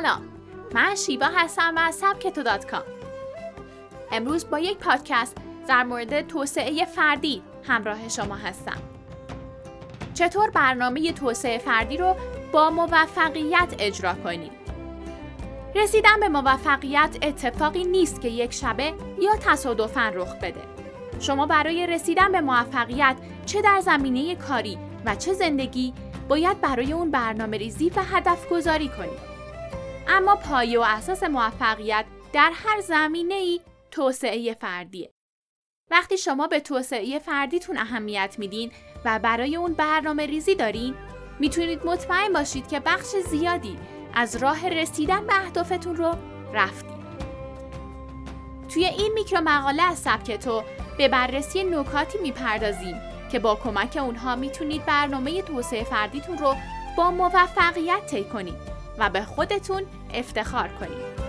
سلام. من شیوا هستم از سبکتو دات کام. امروز با یک پادکست در مورد توسعه فردی همراه شما هستم. چطور برنامه توسعه فردی رو با موفقیت اجرا کنید رسیدن به موفقیت اتفاقی نیست که یک شبه یا تصادفاً رخ بده. شما برای رسیدن به موفقیت چه در زمینه کاری و چه زندگی باید برای اون برنامه ریزی و هدف گذاری کنید. اما پایه و اساس موفقیت در هر زمینه ای توسعه فردیه. وقتی شما به توسعه فردیتون اهمیت میدین و برای اون برنامه ریزی دارین می‌تونید مطمئن باشید که بخش زیادی از راه رسیدن به اهدافتون رو رفتید. توی این میکرو مقاله از سبک تو به بررسی نکاتی می‌پردازیم که با کمک اونها می‌تونید برنامه توسعه فردیتون رو با موفقیت طی کنید و به خودتون افتخار کنید.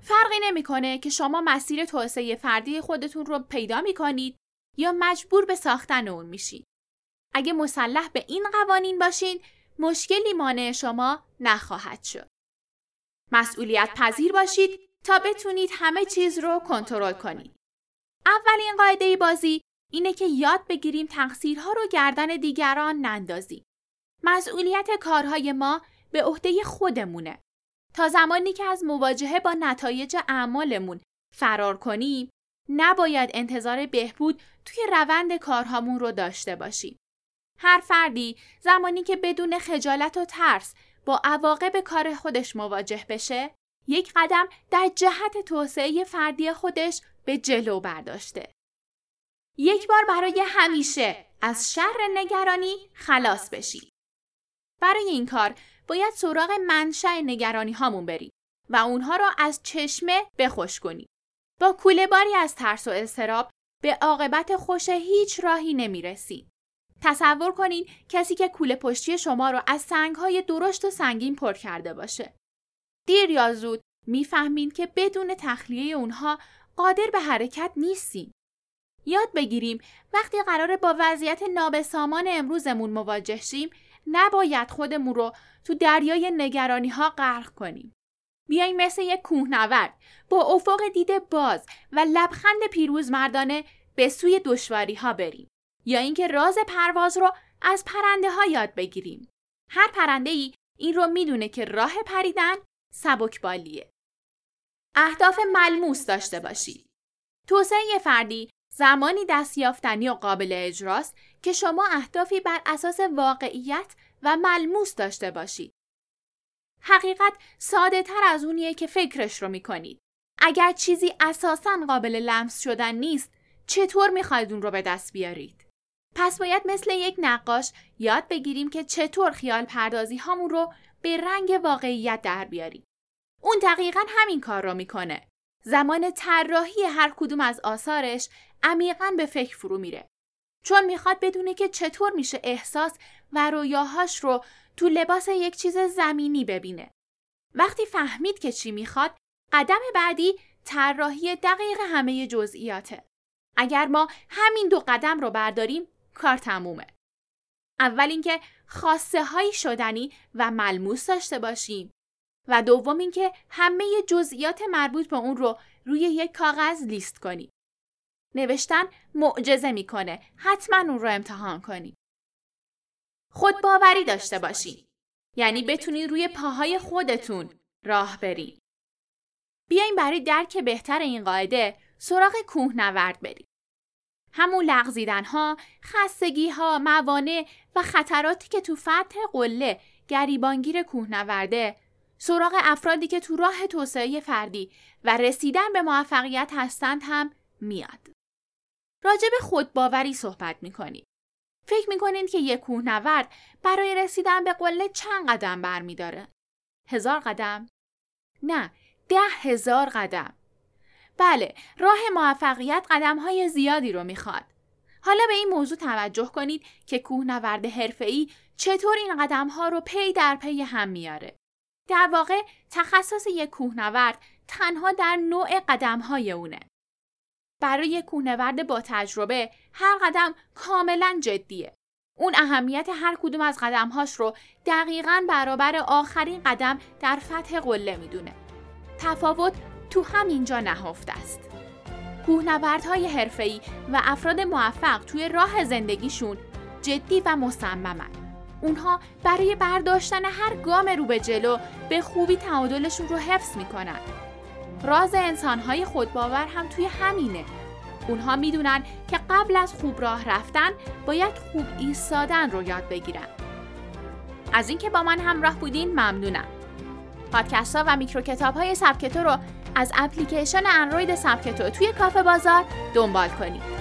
فرقی نمی‌کنه که شما مسیر توسعه فردی خودتون رو پیدا می‌کنید یا مجبور به ساختن اون میشید. اگه مسلح به این قوانین باشین مشکلی مانع شما نخواهد شد. مسئولیت پذیر باشید تا بتونید همه چیز رو کنترل کنید. اولین قاعده بازی اینه که یاد بگیریم تقصیرها رو گردن دیگران نندازیم. مسئولیت کارهای ما به عهده خودمونه. تا زمانی که از مواجهه با نتایج اعمالمون فرار کنیم، نباید انتظار بهبود توی روند کارهامون رو داشته باشیم. هر فردی زمانی که بدون خجالت و ترس با عواقب کار خودش مواجه بشه یک قدم در جهت توسعه فردی خودش به جلو برداشته. یک بار برای همیشه از شر نگرانی خلاص بشید. برای این کار باید سراغ منشأ نگرانی هامون برید و اونها را از چشمه بخوش کنید. با کوله باری از ترس و استراب به عاقبت خوش هیچ راهی نمی رسید. تصور کنین کسی که کوله پشتی شما رو از سنگهای درشت و سنگین پر کرده باشه. دیر یا زود می‌فهمین که بدون تخلیه اونها قادر به حرکت نیستین. یاد بگیریم وقتی قراره با وضعیت نابسامان امروزمون مواجه شیم نباید خودمون رو تو دریای نگرانی ها غرق کنیم. بیایم مثل یک کوهنورد با افق دیده باز و لبخند پیروز مردانه به سوی دشواری ها بریم. یا اینکه راز پرواز رو از پرنده ها یاد بگیریم. هر پرنده ای این رو می‌دونه که راه پریدن سبکبالیه. اهداف ملموس داشته باشید. توسعه فردی زمانی دستیافتنی و قابل اجراست که شما اهدافی بر اساس واقعیت و ملموس داشته باشید. حقیقت ساده تر از اونیه که فکرش رو می‌کنید. اگر چیزی اساسا قابل لمس شدن نیست چطور می‌خواید اون رو به دست بیارید؟ پس باید مثل یک نقاش یاد بگیریم که چطور خیال پردازی هامون رو به رنگ واقعیت در بیاریم. اون دقیقا همین کار رو می‌کنه. زمان طراحی هر کدوم از آثارش عمیقا به فکر فرو میره. چون می‌خواد بدونه که چطور میشه احساس و رویاهاش رو تو لباس یک چیز زمینی ببینه. وقتی فهمید که چی می‌خواد، قدم بعدی طراحی دقیق همه جزئیاته. اگر ما همین دو قدم رو برداریم کار تمومه. اول اینکه خاصه هایی شدنی و ملموس داشته باشیم و دوم اینکه همه جزئیات مربوط به اون رو روی یک کاغذ لیست کنیم. نوشتن معجزه می‌کنه. حتما اون رو امتحان کنیم. خود باوری داشته باشین. یعنی بتونید روی پاهای خودتون راه برید. بیاین برای درک بهتر این قاعده سراغ کوهنورد برید. همون لغزیدن ها، خستگی ها، موانع و خطراتی که تو فتح قله گریبانگیر کوهنورده سراغ افرادی که تو راه توسعه فردی و رسیدن به موفقیت هستند هم میاد. راجب خودباوری صحبت می‌کنید. فکر می‌کنید که یک کوهنورد برای رسیدن به قله چند قدم برمیداره؟ هزار قدم؟ نه، ده هزار قدم. بله، راه موفقیت قدم های زیادی رو می‌خواد. حالا به این موضوع توجه کنید که کوهنورد حرفه‌ای چطور این قدم ها رو پی در پی هم میاره. در واقع تخصص یک کوهنورد تنها در نوع قدم های اونه. برای کوهنورد با تجربه هر قدم کاملا جدیه. اون اهمیت هر کدوم از قدمهاش رو دقیقا برابر آخرین قدم در فتح قله می‌دونه. تفاوت تو همینجا نهفته است. کوهنوردهای حرفه‌ای و افراد موفق توی راه زندگیشون جدی و مصممن. اونها برای برداشتن هر گام رو به جلو به خوبی تعادلشون رو حفظ می‌کنن. راز انسانهای خودباور هم توی همینه. اونها می‌دونن که قبل از خوب راه رفتن باید خوب ایستادن رو یاد بگیرن. از اینکه با من همراه بودین ممنونم. پادکست ها و میکروکتاب های سبکتو رو از اپلیکیشن اندروید سبکتو توی کافه بازار دنبال کنید.